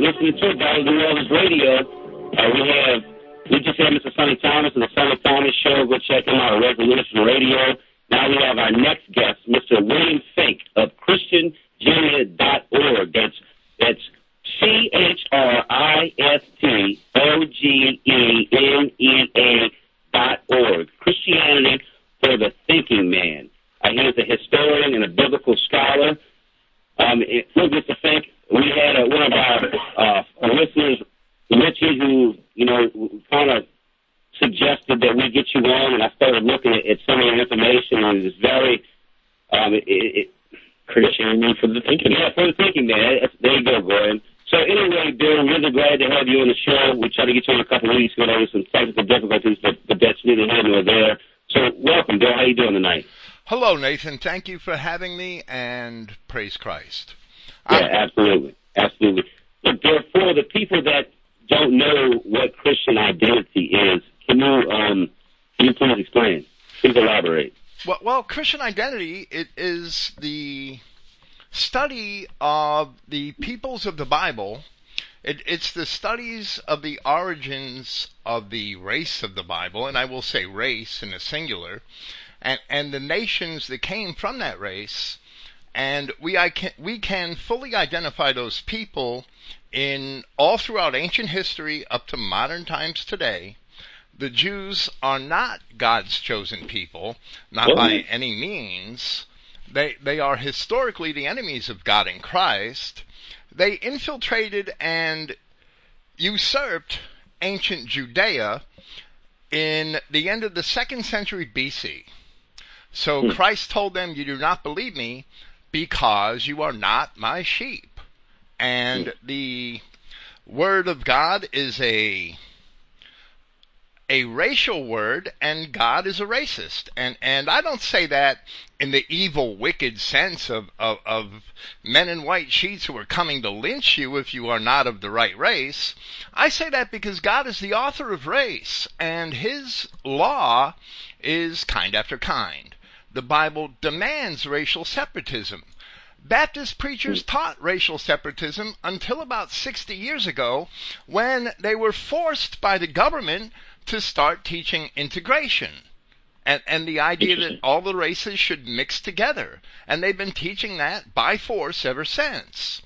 listening to Dollar New Orleans Radio. Uh, we have, we just had Mr. Sonny Thomas and the Sonny Thomas Show. Go check him out, Resolution Radio. Now we have our next guest, Mr. William Finck of Christogenea.org. That's, that's C-H-R-I-S-T-O-G-E-N-E-A dot org. Christianity for the thinking man. Uh, he is a historian and a biblical scholar. Um, it, look, Mr. Finck, we had uh, one of our uh, listeners, Richie, who, you know, kind of suggested that we get you on, and I started looking at, at some of your information, and it's very, um, it, it, Christianity for the thinking. Yeah, for the thinking man. There you go, Gordon. So anyway, Bill, really glad to have you on the show. We tried to get you on a couple of weeks ago. There was some technical difficulties, but, but that's neither here nor there. So welcome, Bill. How you doing tonight? Hello, Nathan. Thank you for having me, and praise Christ. Yeah, absolutely, absolutely. But therefore, the people that don't know what Christian identity is, can you um, can you please explain? Please elaborate. Well, well, Christian identity it is the study of the peoples of the Bible. It, it's the studies of the origins of the race of the Bible, and I will say race in a singular, and, and the nations that came from that race. And we, I can, we can fully identify those people in all throughout ancient history up to modern times today. The Jews are not God's chosen people, not by any means. They, they are historically the enemies of God and Christ. They infiltrated and usurped ancient Judea in the end of the second century BC. So hmm. Christ told them, You do not believe me because you are not my sheep. And hmm. the word of God is a a racial word and God is a racist. And and I don't say that in the evil, wicked sense of, of, of men in white sheets who are coming to lynch you if you are not of the right race. I say that because God is the author of race and his law is kind after kind. The Bible demands racial separatism. Baptist preachers hmm. taught racial separatism until about 60 years ago when they were forced by the government to start teaching integration. And, and the idea that all the races should mix together. And they've been teaching that by force ever since.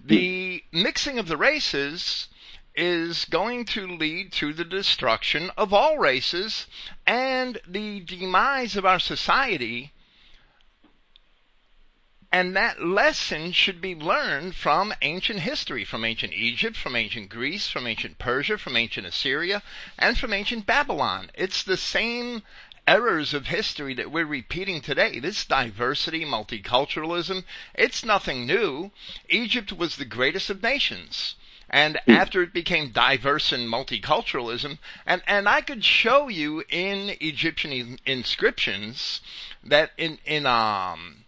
Hmm. The mixing of the races is going to lead to the destruction of all races and the demise of our society. And that lesson should be learned from ancient history, from ancient Egypt, from ancient Greece, from ancient Persia, from ancient Assyria, and from ancient Babylon. It's the same errors of history that we're repeating today. This diversity, multiculturalism, it's nothing new. Egypt was the greatest of nations. And after it became diverse and multiculturalism, and, and I could show you in Egyptian inscriptions that in, in, um,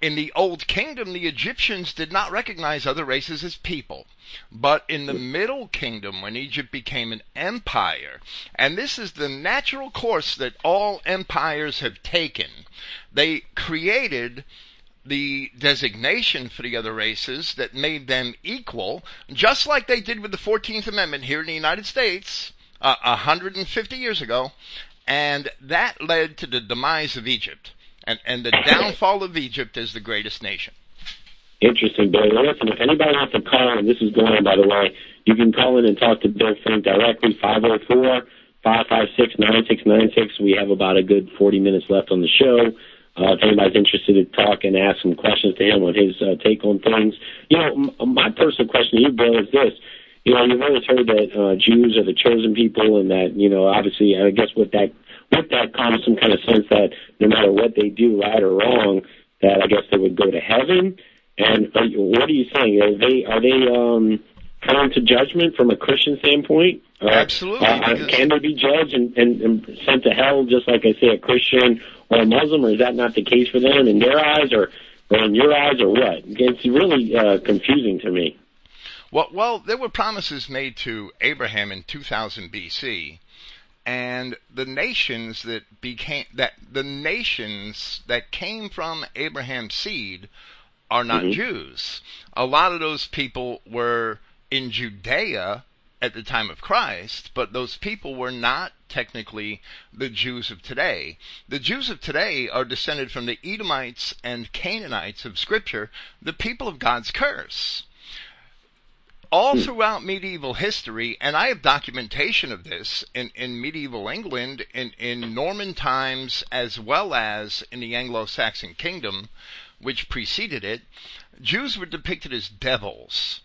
in the Old Kingdom, the Egyptians did not recognize other races as people. But in the Middle Kingdom, when Egypt became an empire, and this is the natural course that all empires have taken, they created the designation for the other races that made them equal, just like they did with the 14th Amendment here in the United States uh, 150 years ago, and that led to the demise of Egypt and, and the downfall of Egypt as the greatest nation. Interesting, Bill. Well, listen, if anybody wants to call in, this is going, by the way, you can call in and talk to Bill Finck directly, 504 556 9696. We have about a good 40 minutes left on the show. Uh, if anybody's interested to talk and ask some questions to him on his uh, take on things. You know, m- my personal question to you, Bill, is this. You know, you've always heard that uh, Jews are the chosen people and that, you know, obviously, I guess what that with that comes some kind of sense that no matter what they do, right or wrong, that I guess they would go to heaven. And are you, what are you saying? Are they are they um, prone to judgment from a Christian standpoint? Uh, Absolutely. Uh, can they be judged and, and, and sent to hell just like I say a Christian or a Muslim, or is that not the case for them in their eyes, or or in your eyes, or what? It's really uh, confusing to me. Well, well, there were promises made to Abraham in 2000 BC and the nations that became that the nations that came from Abraham's seed are not mm-hmm. Jews. A lot of those people were in Judea at the time of Christ, but those people were not technically the Jews of today. The Jews of today are descended from the Edomites and Canaanites of Scripture, the people of God's curse. All Hmm. throughout medieval history, and I have documentation of this in, in medieval England, in, in Norman times, as well as in the Anglo-Saxon kingdom, which preceded it, Jews were depicted as devils.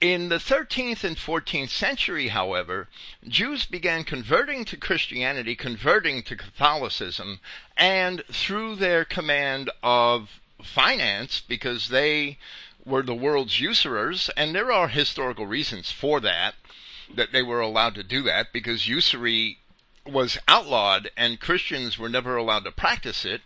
In the 13th and 14th century, however, Jews began converting to Christianity, converting to Catholicism, and through their command of finance, because they were the world's usurers, and there are historical reasons for that, that they were allowed to do that, because usury was outlawed and Christians were never allowed to practice it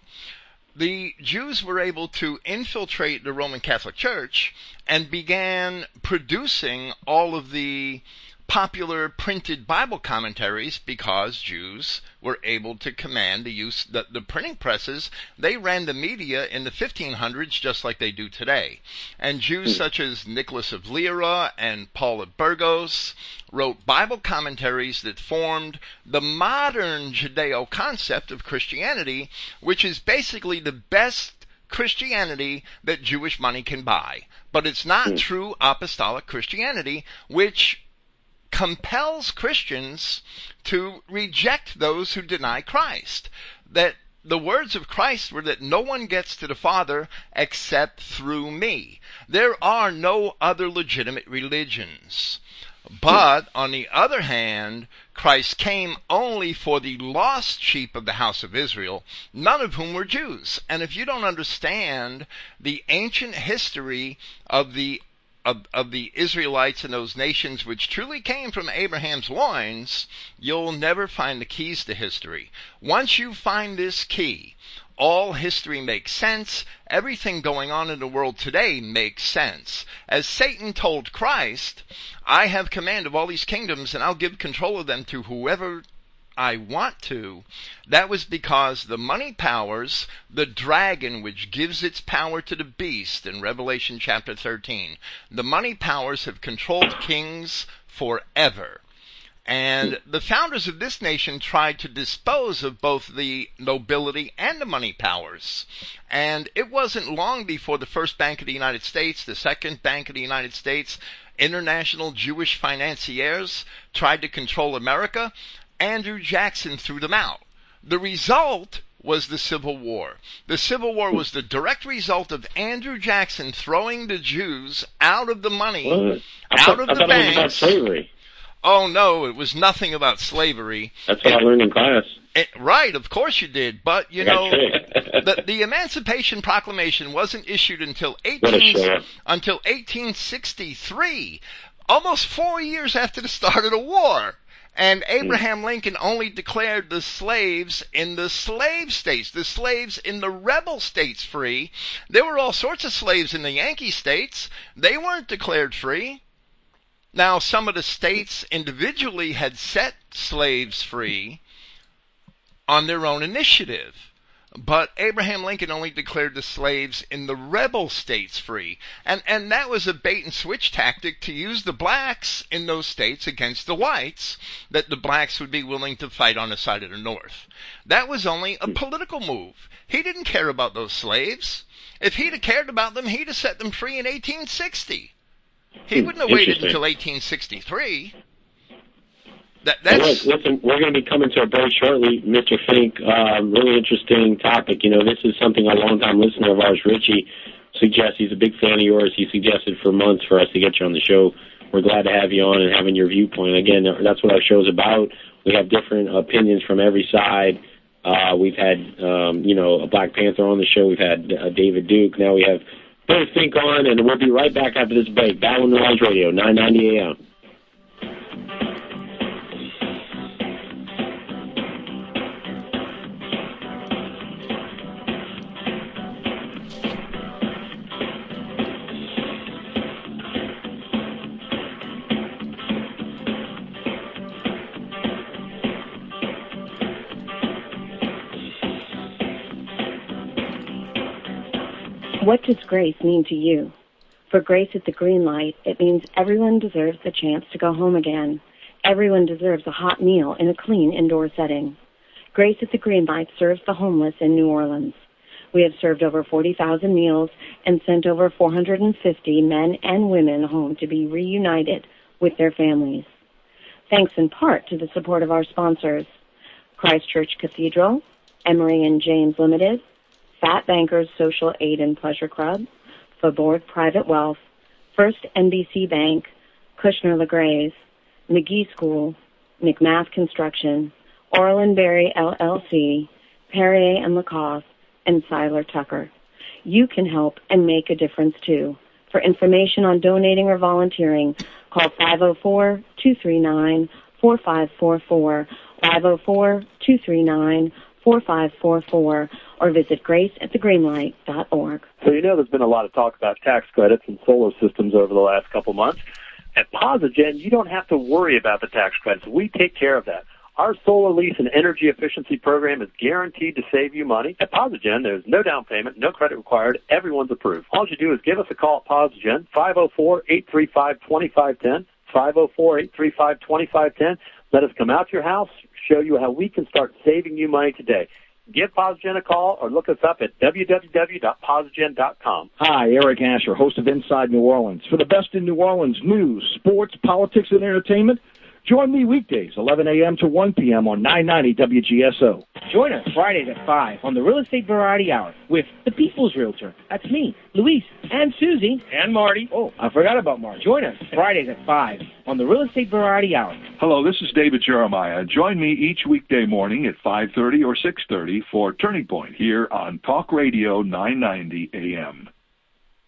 the Jews were able to infiltrate the Roman Catholic Church and began producing all of the popular printed Bible commentaries because Jews were able to command the use the, the printing presses. They ran the media in the 1500s just like they do today. And Jews hmm. such as Nicholas of Lyra and Paul of Burgos wrote Bible commentaries that formed the modern Judeo concept of Christianity, which is basically the best Christianity that Jewish money can buy. But it's not hmm. true apostolic Christianity, which compels Christians to reject those who deny Christ. That the words of Christ were that no one gets to the Father except through me. There are no other legitimate religions. But on the other hand, Christ came only for the lost sheep of the house of Israel, none of whom were Jews. And if you don't understand the ancient history of the of, of the Israelites and those nations which truly came from Abraham's loins, you'll never find the keys to history. Once you find this key, all history makes sense. Everything going on in the world today makes sense. As Satan told Christ, I have command of all these kingdoms and I'll give control of them to whoever I want to, that was because the money powers, the dragon which gives its power to the beast in Revelation chapter 13, the money powers have controlled kings forever. And the founders of this nation tried to dispose of both the nobility and the money powers. And it wasn't long before the first Bank of the United States, the second Bank of the United States, international Jewish financiers tried to control America. Andrew Jackson threw them out. The result was the Civil War. The Civil War was the direct result of Andrew Jackson throwing the Jews out of the money, What? Out thought, of I the thought it was about banks. slavery. Oh no, it was nothing about slavery. That's what I learned in class. It, right, of course you did, but you know, the, the Emancipation Proclamation wasn't issued until 18 until 1863, almost four years after the start of the war. And hmm. Abraham Lincoln only declared the slaves in the slave states, the slaves in the rebel states free. There were all sorts of slaves in the Yankee states. They weren't declared free. Now, some of the states individually had set slaves free on their own initiative. But Abraham Lincoln only declared the slaves in the rebel states free. And, and that was a bait and switch tactic to use the blacks in those states against the whites, that the blacks would be willing to fight on the side of the North. That was only a political move. He didn't care about those slaves. If he'd have cared about them, he'd have set them free in 1860. He hmm, wouldn't have waited until 1863. That, that's, look, listen, we're going to be coming to a break shortly, Mr. Finck. Um, really interesting topic. You know, this is something a longtime listener of ours, Richie, suggests. He's a big fan of yours. He suggested for months for us to get you on the show. We're glad to have you on and having your viewpoint. Again, that's what our show's about. We have different opinions from every side. Uh, we've had, um, you know, a Black Panther on the show. We've had uh, David Duke. Now we have Billy Finck on, and we'll be right back after this break. Battle Noise Radio, 990 AM. What does grace mean to you? For Grace at the Green Light, it means everyone deserves the chance to go home again. Everyone deserves a hot meal in a clean indoor setting. Grace at the Green Light serves the homeless in New Orleans. We have served over 40,000 meals and sent over 450 men and women home to be reunited with their families. Thanks in part to the support of our sponsors, Christ Church Cathedral, Emery and James Limited, Fat Bankers Social Aid and Pleasure Club, Fabord Private Wealth, First NBC Bank, Kushner LaGraize, McGehee School, McMath Construction, Orland Berry LLC, Perrier and Lacoste, and Seiler Tucker. You can help and make a difference too. For information on donating or volunteering, call 504-239-4544, 504-239-4544, or visit graceatthegreenlight.org. So you know there's been a lot of talk about tax credits and solar systems over the last couple months. At Posigen, you don't have to worry about the tax credits. We take care of that. Our solar lease and energy efficiency program is guaranteed to save you money. At Posigen, there's no down payment, no credit required. Everyone's approved. All you do is give us a call at Posigen, 504-835-2510, 504-835-2510. Let us come out to your house, show you how we can start saving you money today. Give Posigen a call or look us up at www.posigen.com. Hi, Eric Asher, host of Inside New Orleans. For the best in New Orleans news, sports, politics, and entertainment, Join me weekdays, 11 a.m. to 1 p.m. on 990 WGSO. Join us Fridays at 5 on the Real Estate Variety Hour with the People's Realtor. That's me, Luis, and Susie. And Marty. Oh, I forgot about Marty. Join us Fridays at 5 on the Real Estate Variety Hour. Hello, this is David Jeremiah. Join me each weekday morning at 5.30 or 6.30 for Turning Point here on Talk Radio 990 AM.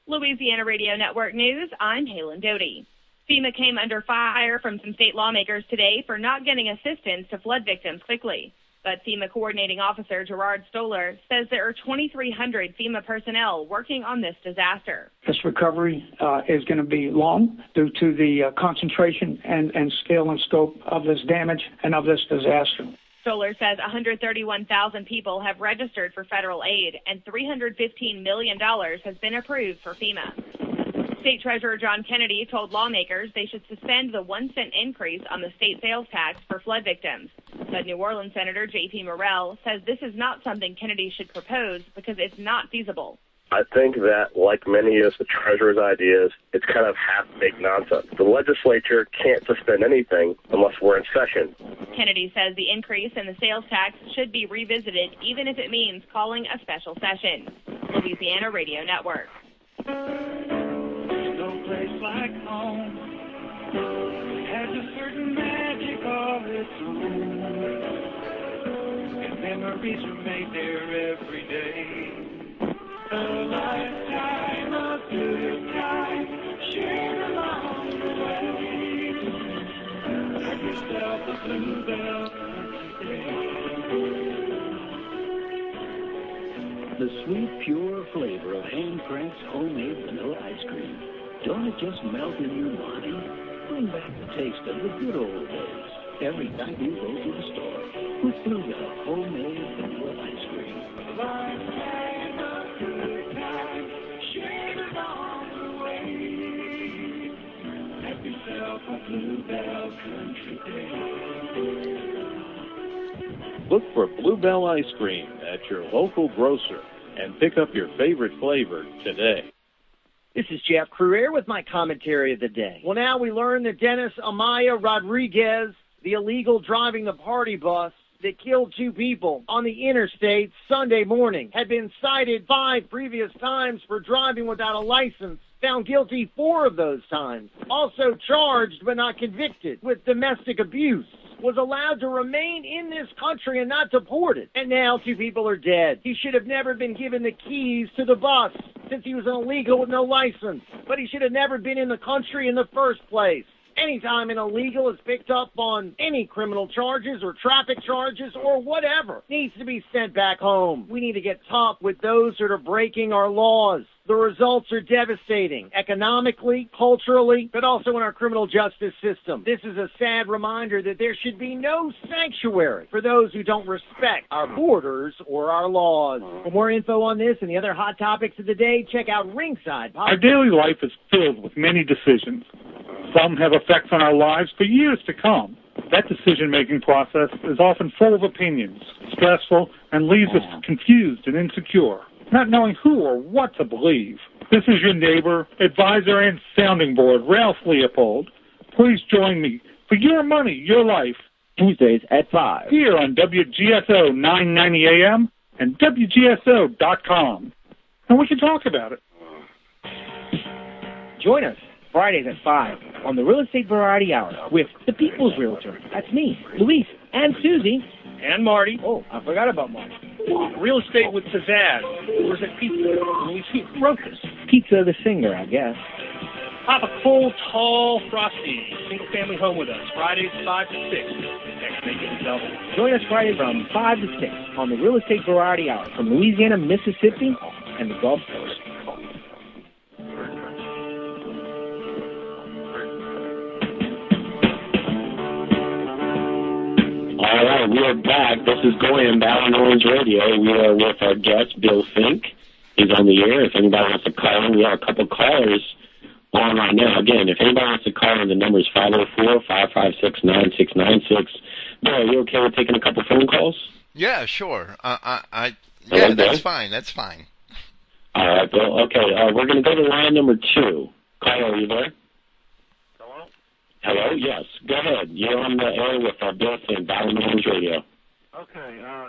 Louisiana Radio Network News, I'm Halen Doty. FEMA came under fire from some state lawmakers today for not getting assistance to flood victims quickly. But FEMA coordinating officer Gerard Stolar says there are 2,300 FEMA personnel working on this disaster. This recovery uh, is going to be long due to the uh, concentration and, and scale and scope of this damage and of this disaster. Stolar says 131,000 people have registered for federal aid and $315 million has been approved for FEMA. State Treasurer John Kennedy told lawmakers they should suspend the one cent increase on the state sales tax for flood victims. But New Orleans Senator J.P. Morrell says this is not something Kennedy should propose because it's not feasible. I think that, like many of the Treasurer's ideas, it's kind of half-baked nonsense. The legislature can't suspend anything unless we're in session. Kennedy says the increase in the sales tax should be revisited, even if it means calling a special session. Louisiana Radio Network place like home has a certain magic of its own. And memories are made there every day. A lifetime of good shared along the way. Yourself a bluebell The sweet, pure flavor of hand-cranked homemade vanilla ice cream don't it just melt in your mind? Bring back the taste of the good old days every time you go to the store with Bluebell homemade vanilla ice cream. Look for Bluebell ice cream at your local grocer and pick up your favorite flavor today. This is Jeff Crouere with my commentary of the day. Well, now we learn that Dennis Amaya Rodriguez, the illegal driving the party bus that killed two people on the interstate Sunday morning, had been cited five previous times for driving without a license. Found guilty four of those times. Also charged but not convicted with domestic abuse was allowed to remain in this country and not deported. And now two people are dead. He should have never been given the keys to the bus since he was an illegal with no license. But he should have never been in the country in the first place. Anytime an illegal is picked up on any criminal charges or traffic charges or whatever, needs to be sent back home. We need to get tough with those that are breaking our laws. The results are devastating, economically, culturally, but also in our criminal justice system. This is a sad reminder that there should be no sanctuary for those who don't respect our borders or our laws. For more info on this and the other hot topics of the day, check out Ringside. Pod- Our daily life is filled with many decisions. Some have effects on our lives for years to come. That decision making process is often full of opinions, stressful, and leaves us confused and insecure, not knowing who or what to believe. This is your neighbor, advisor, and sounding board, Ralph Leopold. Please join me for Your Money, Your Life. Tuesdays at 5. Here on WGSO 990 AM and WGSO.com. And we can talk about it. Join us Fridays at 5 on the Real Estate Variety Hour with the People's Realtor. That's me, Luis, and Susie. And Marty. Oh, I forgot about Marty. Real estate with pizzazz. Where's that pizza? Luis, wrote this? Pizza the singer, I guess. Pop a cold, tall, frosty single family home with us. Fridays 5 to 6. Next it double. Join us Friday from 5 to 6 on the Real Estate Variety Hour from Louisiana, Mississippi, and the Gulf Coast. All right, we are back. This is Goyim, Battle Orange Radio. We are with our guest, Bill Finck. He's on the air. If anybody wants to call in, we have a couple callers on right now. Again, if anybody wants to call in, the number is 504-556-9696. Bill, are you okay with taking a couple phone calls? Yeah, sure. Uh, I, I, yeah, that's fine. That's fine. All right, Bill. Okay, uh, we're going to go to line number two. Caller, are you there? Hello? Hello, yes. Go ahead. You're on the air with Bill Finck, Battle Orange Radio. Okay, uh,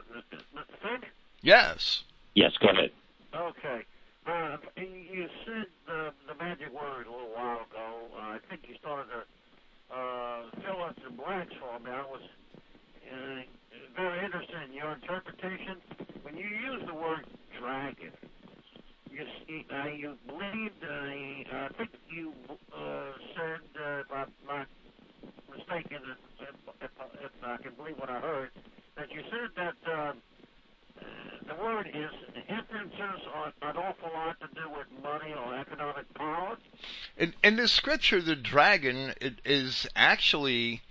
Mr. Finck? Yes. Yes, go ahead. Okay. Uh, you said the, the magic word a little while ago. Uh, I think you started to uh, fill in some blanks for me. I was uh, very interested in your interpretation. When you use the word dragon, you, s- uh, you believed, I think you uh, said, uh, if I'm not mistaken, if, if, if I can believe what I heard, that you said that uh, the word is inferences on an awful lot to do with money or economic power. In, in the scripture, the dragon is actually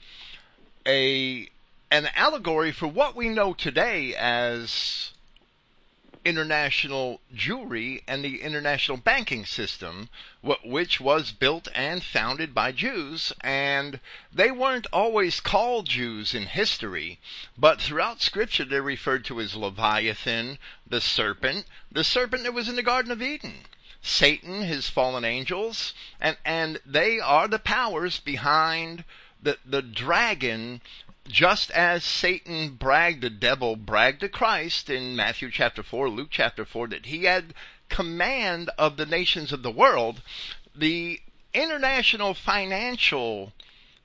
a an allegory for what we know today as international jewelry and the international banking system, which was built and founded by Jews, and they weren't always called Jews in history, but throughout Scripture they're referred to as Leviathan, the serpent, the serpent that was in the Garden of Eden. Satan, his fallen angels, and, and they are the powers behind the, the dragon just as Satan bragged, the devil bragged to Christ in Matthew chapter 4, Luke chapter 4, that he had command of the nations of the world, the international financial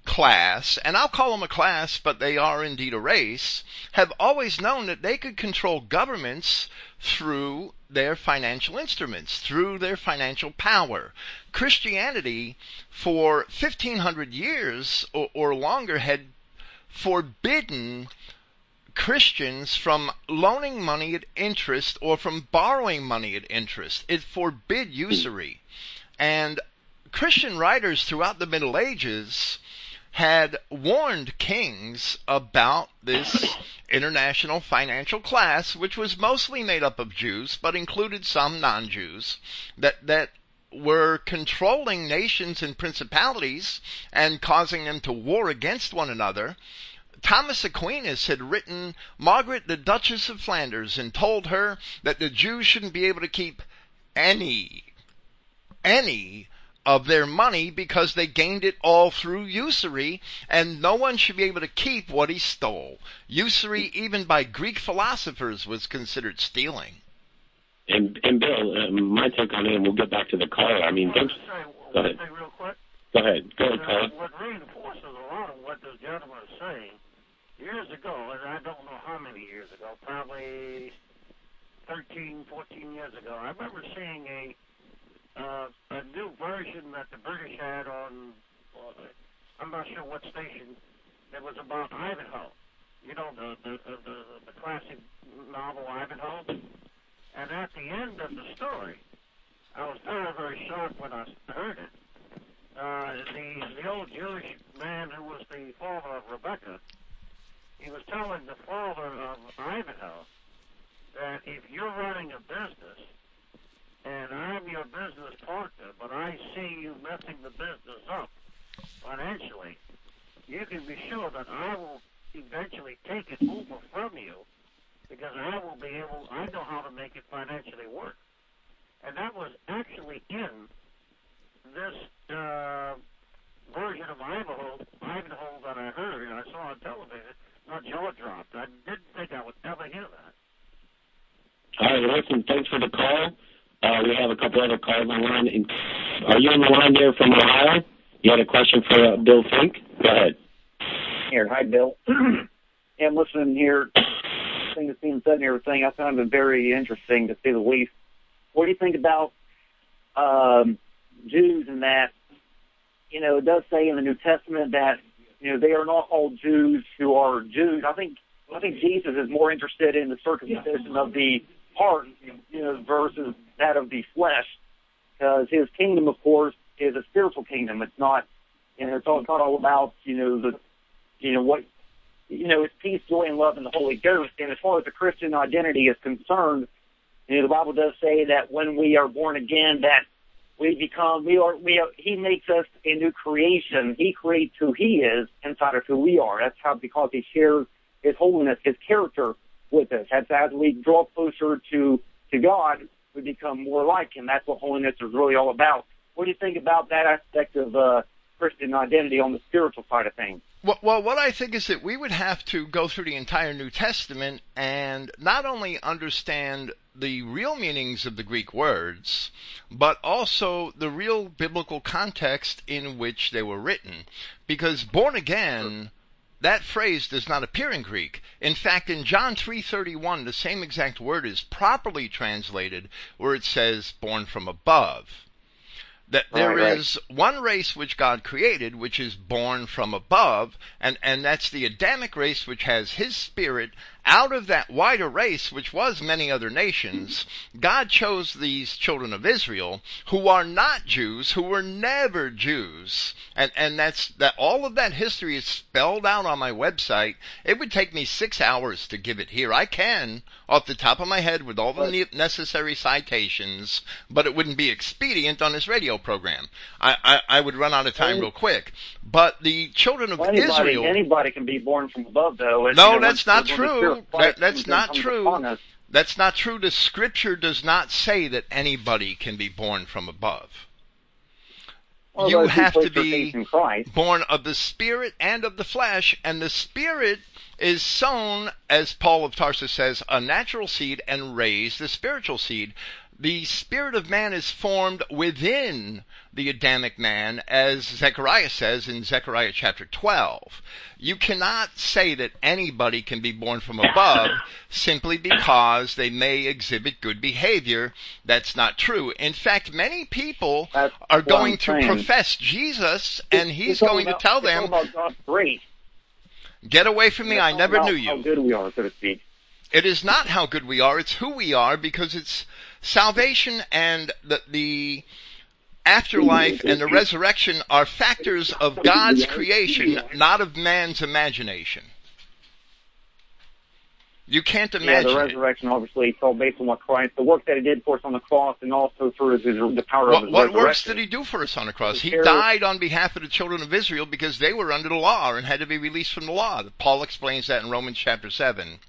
class, and I'll call them a class, but they are indeed a race, have always known that they could control governments through their financial instruments, through their financial power. Christianity, for 1500 years or, or longer, had forbidden Christians from loaning money at interest or from borrowing money at interest. It forbid hmm. usury. And Christian writers throughout the Middle Ages had warned kings about this international financial class, which was mostly made up of Jews, but included some non-Jews, that, that were controlling nations and principalities and causing them to war against one another. Thomas Aquinas had written Margaret, the Duchess of Flanders, and told her that the Jews shouldn't be able to keep any, any of their money because they gained it all through usury, and no one should be able to keep what he stole. Usury, even by Greek philosophers, was considered stealing. And, and Bill, uh, my take on it, and we'll get back to the caller. I mean, thanks. Go ahead. Go ahead. Go ahead, Uh, caller. what reinforces a lot of what this gentleman is saying, years ago, and I don't know how many years ago, probably 13, 14 years ago, I remember seeing a uh, a new version that the British had on, uh, I'm not sure what station. It was about Ivanhoe. You know the the the, the, the classic novel Ivanhoe. And at the end of the story, I was very very shocked when I heard it. Uh, the the old Jewish man who was the father of Rebecca, he was telling the father of Ivanhoe that if you're running a business and I'm your business partner, but I see you messing the business up financially, you can be sure that I will eventually take it over from you because I will be able, I know how to make it financially work. And that was actually in this uh, version of Ivanhoe, Ivanhoe that I heard and I saw on television, my jaw dropped. I didn't think I would ever hear that. All right, listen, thanks for the call. Uh, we have a couple other calls on line. Are you on the line there from Ohio? You had a question for uh, Bill Finck? Go ahead. Here, hi, Bill. I'm listening here. Thing that's being said and everything, I found it very interesting to say the least. What do you think about um, Jews and that? You know, it does say in the New Testament that you know they are not all Jews who are Jews. I think I think Jesus is more interested in the circumcision of the heart, versus that of the flesh, because his kingdom, of course, is a spiritual kingdom. It's not, you know, it's all, it's not all about, you know, the, you know, what, you know, it's peace, joy, and love in the Holy Ghost. And as far as the Christian identity is concerned, you know, the Bible does say that when we are born again, that we become, we are, we are, He makes us a new creation. He creates who He is inside of who we are. That's how, because He shares His holiness, His character with us. As, as we draw closer to, to God, we become more like Him. That's what holiness is really all about. What do you think about that aspect of uh, Christian identity on the spiritual side of things? Well, well, what I think is that we would have to go through the entire New Testament and not only understand the real meanings of the Greek words, but also the real biblical context in which they were written. Because born again, that phrase does not appear in Greek. In fact, in John 3:31, the same exact word is properly translated where it says born from above that there Right, right. one race which God created, which is born from above, and, and that's the Adamic race which has his spirit out of that wider race, which was many other nations. God chose these children of Israel, who are not Jews, who were never Jews. And, and that's, that all of that history is spelled out on my website. It would take me six hours to give it here. I can, off the top of my head, with all the ne- necessary citations, but it wouldn't be expedient on this radio program. I, I, I would run out of time real quick. But the children of Well, anybody, Israel. anybody can be born from above, though. No, you know, that's not Spirit true. of That, that's not true. That's not true. The scripture does not say that anybody can be born from above. Well, you have to be faith in Christ. born of the spirit and of the flesh, and the spirit is sown, as Paul of Tarsus says, a natural seed and raised the spiritual seed. The spirit of man is formed within the Adamic man, as Zechariah says in Zechariah chapter 12. You cannot say that anybody can be born from above simply because they may exhibit good behavior. That's not true. In fact, many people are going to profess Jesus, and It's- he's it's going about- to tell them, about God's grace. Get away from me, It's I never knew How you. good we are, so to speak. It is not how good we are, it's who we are because it's salvation and the, the afterlife and the resurrection are factors of God's creation, not of man's imagination. You can't imagine. Yeah, the it. resurrection obviously it's all based on what Christ, the work that He did for us on the cross, and also through his, the power of What, His what works did he do for us on the cross? He died on behalf of the children of Israel because they were under the law and had to be released from the law. Paul explains that in Romans chapter 7.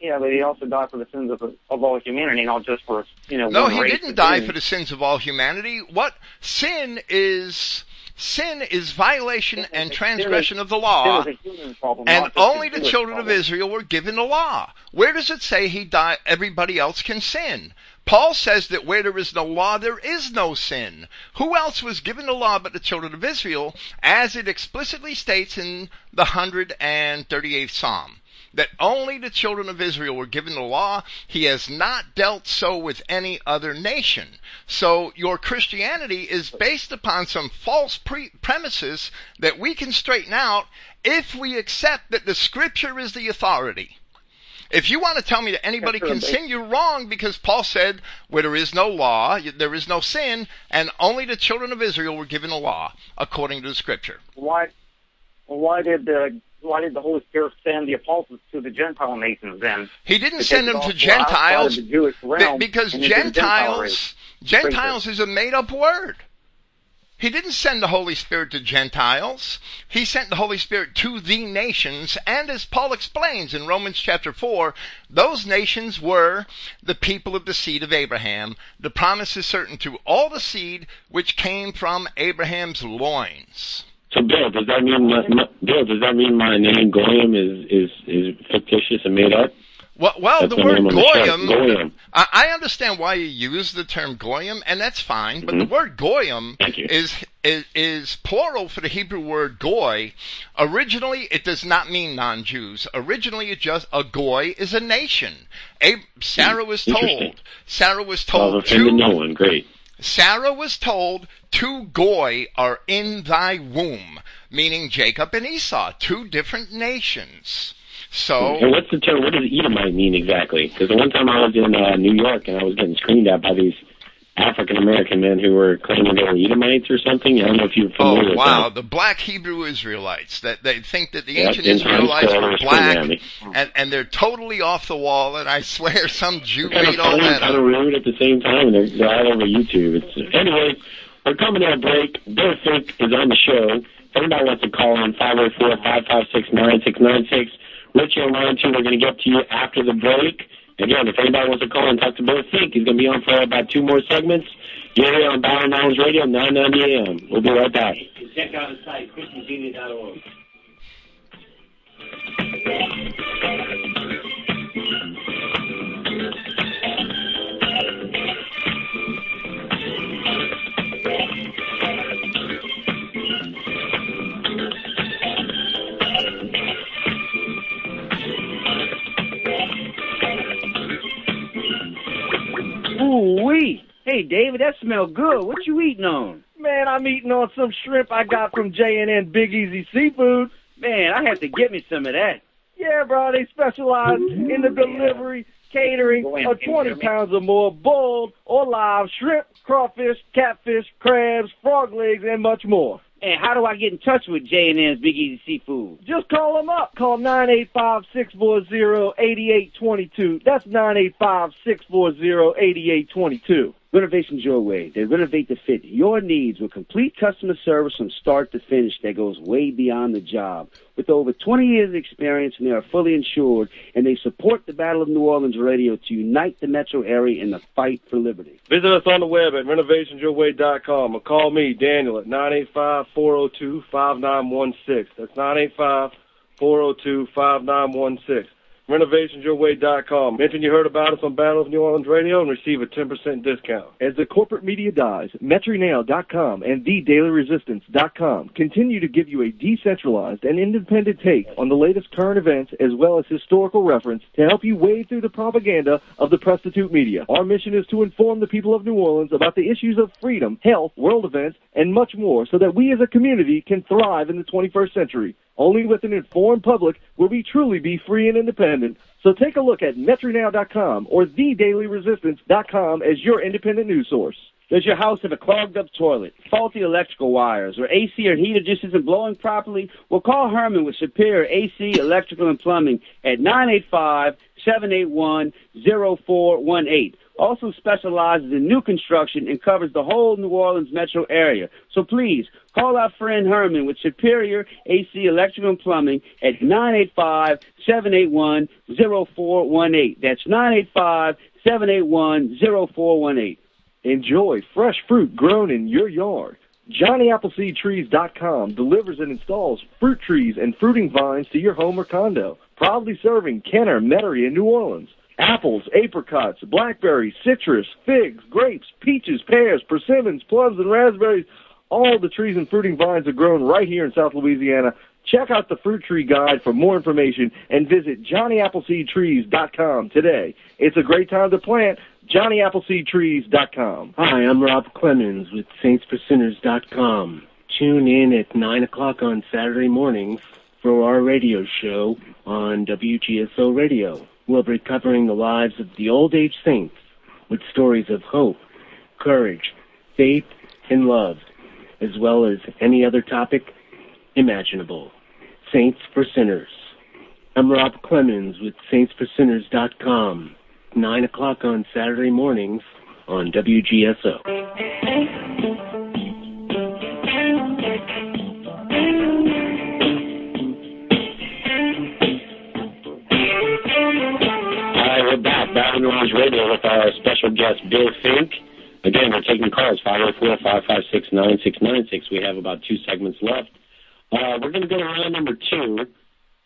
Yeah, but He also died for the sins of, of all humanity, not just for you know. No, he didn't die for the sins of all humanity. What sin is sin is violation and transgression of the law. Sin is a human problem, And only the children of. Israel were given the law. Where does it say he died everybody else can sin? Paul says that where there is no law, there is no sin. Who else was given the law but the children of Israel, as it explicitly states in the 138th Psalm? That only the children of Israel were given the law. He has not dealt so with any other nation. So your Christianity is based upon some false pre- premises that we can straighten out if we accept that the scripture is the authority. If you want to tell me that anybody can sin, you're wrong because Paul said where there is no law, there is no sin, and only the children of Israel were given a law according to the scripture. Why? Why did the why did the Holy Spirit send the apostles to the Gentile nations then? He didn't send them to off the outside of Gentiles the realm because and into the Gentile Gentiles race. Gentiles is a made up word. He didn't send the Holy Spirit to Gentiles. He sent the Holy Spirit to the nations. And as Paul explains in Romans chapter 4, those nations were the people of the seed of Abraham. The promise is certain to all the seed which came from Abraham's loins. So, Bill, does that mean my, my, Bill? Does that mean my name Goyim is is is fictitious and made up? Well, well That's the word the goyim, Goyim. I, I understand why you use the term goyim, and that's fine. But the Mm-hmm. word goyim is, is is plural for the Hebrew word goy. Originally, it does not mean non-Jews. Originally, it just a goy is a nation. Ab- Sarah was told. Sarah was told offended two. no one. Great. Sarah was told, two goy are in thy womb, meaning Jacob and Esau, two different nations. So, And what's the term? What does Edomite mean exactly? Because the one time I was in uh, New York and I was getting screamed at by these African American men who were claiming they were Edomites or something. I don't know if you're oh, familiar oh with wow, that. the black Hebrew Israelites that they think that the Yep, ancient Israelites were black, and and they're totally off the wall. And I swear, some Jew kind of made all that kind of up. rude at the same time, and they're, they're all over YouTube. It's anyway. We're coming to a break. Bill Finck is on the show. If anybody wants to call in five zero four five five six nine six nine six. Richie on line two. We're going to get to you after the break. Again, if anybody wants to call and talk to Bill Finck, he's going to be on for about two more segments. You're here on Bower Knowledge Radio, 990 AM. We'll be right back. Check out the site, Christogenea.org. Ooh wee! Hey David, that smells good. What you eating on? Man, I'm eating on some shrimp I got from J&N Big Easy Seafood. Man, I have to get me some of that. Yeah, bro, they specialize in the delivery, catering of 20 pounds or more boiled or live shrimp, crawfish, catfish, crabs, frog legs, and much more. And how do I get in touch with J&N's Big Easy Seafood? Just call them up. Call 985-640-8822. That's 985-640-8822. Renovations Your Way. They renovate to fit your needs with complete customer service from start to finish that goes way beyond the job. With over 20 years of experience, and they are fully insured, and they support the Battle of New Orleans Radio to unite the metro area in the fight for liberty. Visit us on the web at renovationsyourway.com or call me, Daniel, at 985-402-5916. That's 985-402-5916. Renovationsyourway.com. Mention you heard about us on Battle of New Orleans Radio and receive a 10% discount. As the corporate media dies, MetroNow.com and TheDailyResistance.com continue to give you a decentralized and independent take on the latest current events as well as historical reference to help you wade through the propaganda of the prostitute media. Our mission is to inform the people of New Orleans about the issues of freedom, health, world events, and much more so that we as a community can thrive in the 21st century. Only with an informed public will we truly be free and independent. So take a look at MetroNow.com or TheDailyResistance.com as your independent news source. Does your house have a clogged up toilet, faulty electrical wires, or AC or heater just isn't blowing properly? Well, call Herman with Superior AC, Electrical, and Plumbing at 985-781-0418. Also specializes in new construction and covers the whole New Orleans metro area. So please, call our friend Herman with Superior AC, Electrical, and Plumbing at 985-781-0418. That's 985-781-0418. Enjoy fresh fruit grown in your yard. JohnnyAppleseedTrees.com delivers and installs fruit trees and fruiting vines to your home or condo. Proudly serving Kenner, Metairie, and New Orleans. Apples, apricots, blackberries, citrus, figs, grapes, peaches, pears, persimmons, plums, and raspberries. All the trees and fruiting vines are grown right here in South Louisiana. Check out the Fruit Tree Guide for more information and visit JohnnyAppleseedTrees.com today. It's a great time to plant. JohnnyAppleseedTrees.com. Hi, I'm Rob Clemens with SaintsForSinners.com. Tune in at 9 o'clock on Saturday mornings for our radio show on WGSO Radio. We'll be covering the lives of the old age saints with stories of hope, courage, faith, and love, as well as any other topic imaginable. Saints for Sinners. I'm Rob Clemens with SaintsForSinners.com. 9 o'clock on Saturday mornings on WGSO. We're Battle Noise Radio with our special guest, Bill Finck. Again, we're taking calls, 504-556-9696. We have about two segments left. Uh, we're going to go to line number two.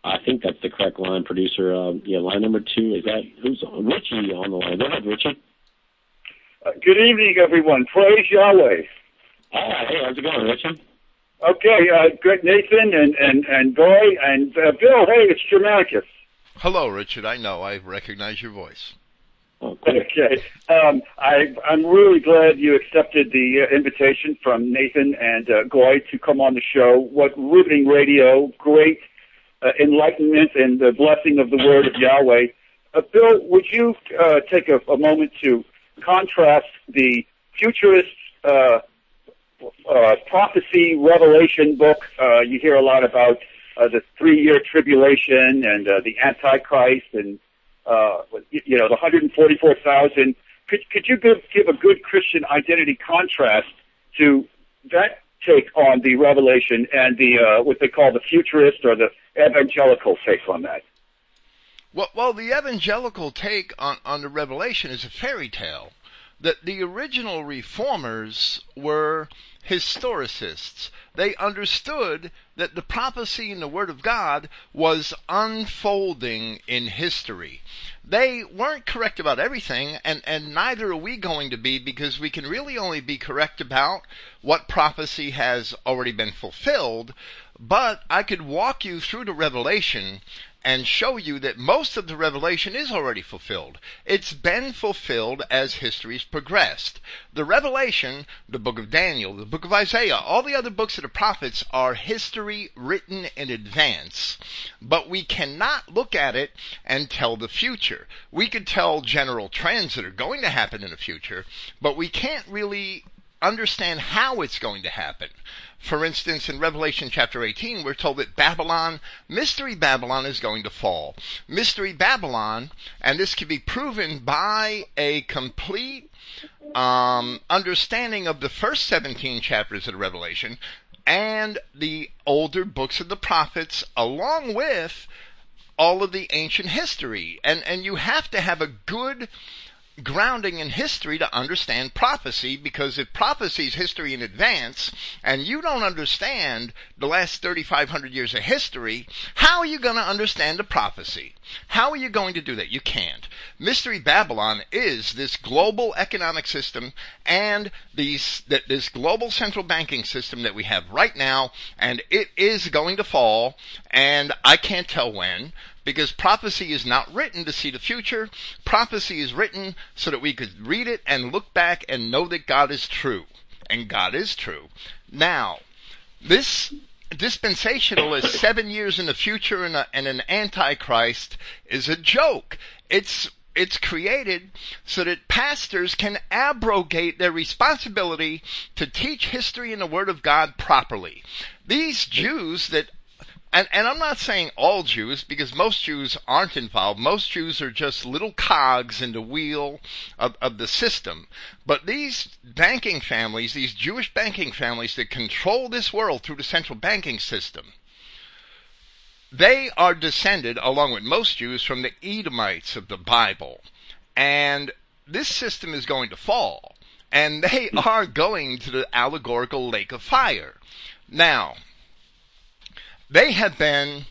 I think that's the correct line, producer. Uh, yeah, line number two. Is that, who's, Richie on the line. Go ahead, Richie. Uh, good evening, everyone. Praise Yahweh. Ah, hey, how's it going, Richie? Okay, uh, Greg Nathan and, and, and Boy and uh, Bill, hey, it's Germanicus. Hello, Richard. I know. I recognize your voice. Okay. Um, I, I'm really glad you accepted the uh, invitation from Nathan and uh, Goy to come on the show. What riveting radio, great uh, enlightenment and the blessing of the word of Yahweh. Uh, Bill, would you uh, take a, a moment to contrast the futurist uh, prophecy revelation book? You hear a lot about the three-year tribulation and the Antichrist and uh, you know the 144,000. Could could you give give a good Christian identity contrast to that take on the revelation and the uh, what they call the futurist or the evangelical take on that? Well, well, the evangelical take on, on the revelation is a fairy tale. That the original reformers were historicists. They understood that the prophecy in the Word of God was unfolding in history. They weren't correct about everything, and, and neither are we going to be because we can really only be correct about what prophecy has already been fulfilled. But I could walk you through the Revelation and show you that most of the revelation is already fulfilled. It's been fulfilled as history's progressed. The revelation, the book of Daniel, the book of Isaiah, all the other books of the prophets are history written in advance. But we cannot look at it and tell the future. We could tell general trends that are going to happen in the future, but we can't really understand how it's going to happen. For instance, in Revelation chapter 18, we're told that Babylon, Mystery Babylon, is going to fall. Mystery Babylon, and this can be proven by a complete um, understanding of the first 17 chapters of Revelation and the older books of the prophets, along with all of the ancient history. And, and you have to have a good grounding in history to understand prophecy because if prophecy is history in advance and you don't understand the last 3500 years of history how are you going to understand the prophecy? How are you going to do that? You can't. Mystery babylon is this global economic system and these this global central banking system that we have right now and it is going to fall and i can't tell when because prophecy is not written to see the future. Prophecy is written so that we could read it and look back and know that God is true. And God is true. Now, this dispensationalist seven years in the future and, a, and an antichrist is a joke. It's it's created so that pastors can abrogate their responsibility to teach history and the Word of God properly. These Jews that and, and I'm not saying all Jews, because most Jews aren't involved. Most Jews are just little cogs in the wheel of, of the system. But these banking families, these Jewish banking families that control this world through the central banking system, they are descended, along with most Jews, from the Edomites of the Bible. And this system is going to fall. And they are going to the allegorical lake of fire. Now, they have been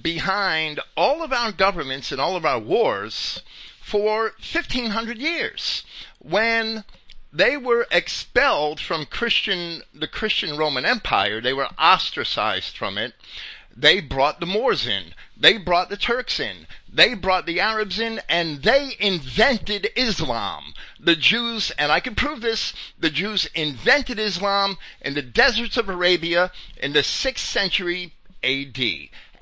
behind all of our governments and all of our wars for 1500 years. When they were expelled from Christian, the Christian Roman Empire, they were ostracized from it. they brought the Moors in. They brought the Turks in. They brought the Arabs in and they invented Islam. The Jews, and I can prove this, the Jews invented Islam in the deserts of Arabia in the 6th century AD.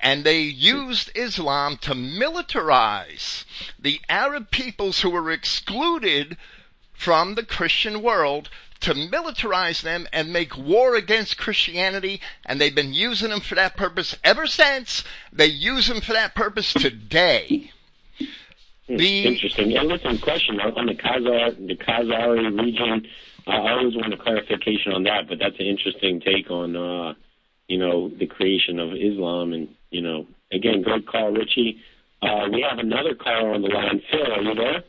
And they used Islam to militarize the Arab peoples who were excluded from the Christian world to militarize them and make war against Christianity, and they've been using them for that purpose ever since. They use them for that purpose today. The, Interesting. And listen, question on the Khazar, the Khazari region. I always want a clarification on that, but that's an interesting take on, uh, you know, the creation of Islam. And you know, again, great call, Richie. Uh, we have another caller on the line. Phil, are you there?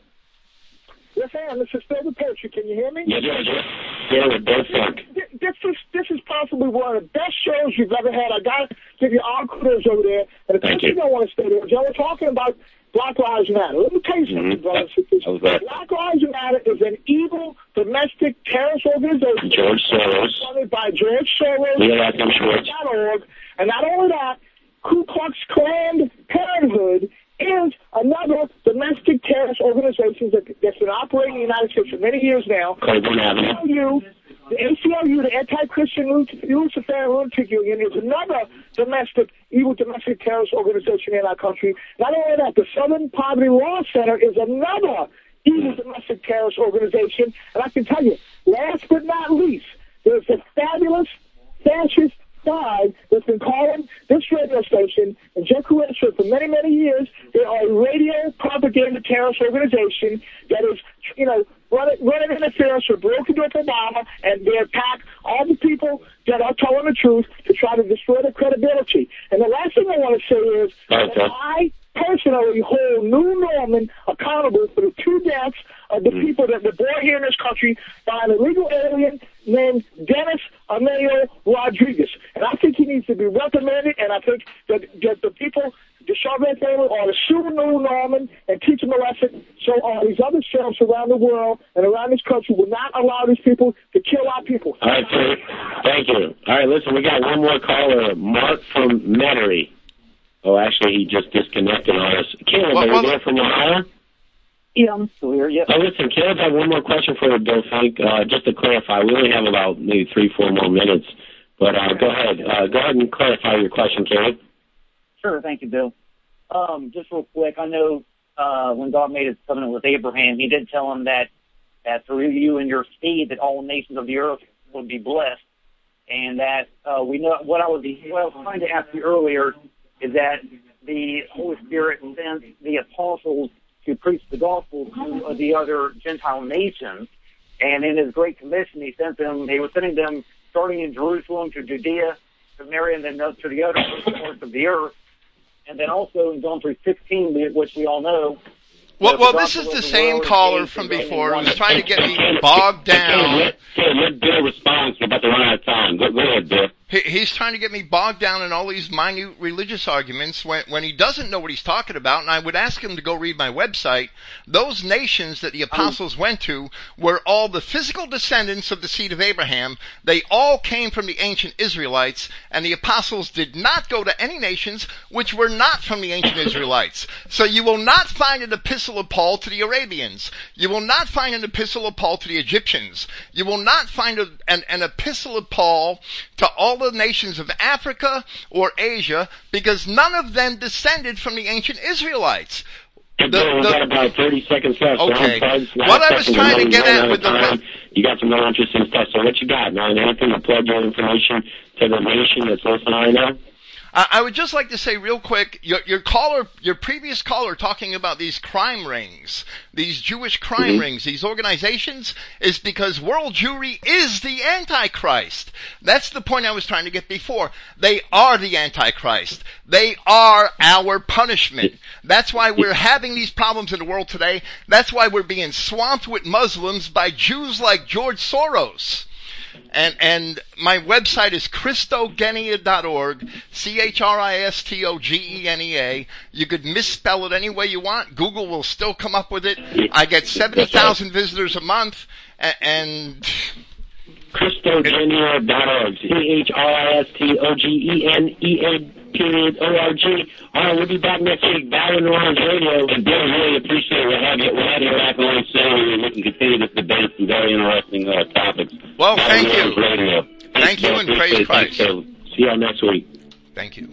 Yes, I am. This is Phil the. Can you hear me? Yes, yes, yes. Yeah, we're both Th- This is this is possibly one of the best shows you've ever had. I got to give you all kudos over there. And the Thank thing I want to stay there, Joe, we're talking about Black Lives Matter. Let me tell you something, Mhm. and. How's that? Black Lives Matter is an evil domestic terrorist organization George Soros. funded by George Soros Leo Atkin Schwartz. org. And not only that, Ku Klux Klan Parenthood is another domestic terrorist organization that, that's been operating in the United States for many years now. Avenue. ACLU, the ACLU, the Anti-Christian Luc- Luciferian Lunatic Union, is another domestic, evil domestic terrorist organization in our country. Not only that, the Southern Poverty Law Center is another evil domestic terrorist organization. And I can tell you, last but not least, there's a fabulous fascist side that's been calling this radio station and Jeff Kuwait for many, many years. They are a radio propaganda terrorist organization that is, you know, running, running interference with broken with Obama, and they attack all the people that are telling the truth to try to destroy their credibility. And the last thing I want to say is that I personally hold Newell Normand accountable for the two deaths of the mm. people that were born here in this country by an illegal alien named Dennis Ameo Rodriguez. And I think he needs to be reprimanded, and I think that, that the people, the Chauvet family, ought to sue Newell Normand and teach him a lesson so uh, these other sheriffs around the world and around this country will not allow these people to kill our people. All right, sir. Thank you. All right, listen, we got one more caller, Mark from Metairie. Oh, actually, he just disconnected on us. Caleb, are you there from Ohio? Yeah, I'm still here. Yes. Oh, listen, Caleb, I have one more question for you, Bill Finck. Uh, just to clarify, we only have about maybe three, four more minutes. But uh, go ahead. Uh, go ahead and clarify your question, Caleb. Sure. Thank you, Bill. Um, just real quick, I know uh, when God made his covenant with Abraham, he did tell him that, that through you and your seed that all nations of the earth would be blessed. And that uh, we know what I was, was trying to ask you earlier is that the Holy Spirit sent the apostles to preach the gospel to the other Gentile nations. And in his Great Commission, he sent them, he was sending them starting in Jerusalem to Judea, Samaria, and then to the other parts of the earth. And then also in John 3.16, which we all know, Well, well, this is the the same caller from before one who's trying to get me bogged down. Caleb, let Bill respond. We're about to run out of time. Go, go ahead, Bill. He, he's trying to get me bogged down in all these minute religious arguments when, when he doesn't know what he's talking about. And I would ask him to go read my website. Those nations that the um, apostles went to were all the physical descendants of the seed of Abraham. They all came from the ancient Israelites, and the apostles did not go to any nations which were not from the ancient Israelites. So you will not find an epistle of Paul to the Arabians. You will not find an epistle of Paul to the Egyptians. You will not find a, an, an epistle of Paul to all the nations of Africa or Asia because none of them descended from the ancient Israelites. Bill, we got about 30 seconds left. Okay. I'm plugged. Last What I was trying to get at with the time. You got some more interesting stuff. So what you got, man? Anything to plug your information to the nation that's listening right now? I, I would just like to say real quick, your, your caller, your previous caller talking about these crime rings, these Jewish crime Mhm. rings, these organizations, is because world Jewry is the Antichrist. That's the point I was trying to get before. They are the Antichrist. They are our punishment. That's why we're having these problems in the world today. That's why we're being swamped with Muslims by Jews like George Soros. And, and my website is Christogenea.org, C-H-R-I-S-T-O-G-E-N-E-A. You could misspell it any way you want. Google will still come up with it. I get 70,000 visitors a month, and Christogenea.org. C-H-R-I-S-T-O-G-E-N-E-A period O-R-G. All right, we'll be back next week. Battle in Orange Radio. And Bill, really appreciate we have you. We had you back on Saturday, and we can continue this debate. Some very interesting uh, topics. Well, Battle thank in you. Radio. Thank you and praise Christ. Thanks, Bill. See y'all next week. Thank you.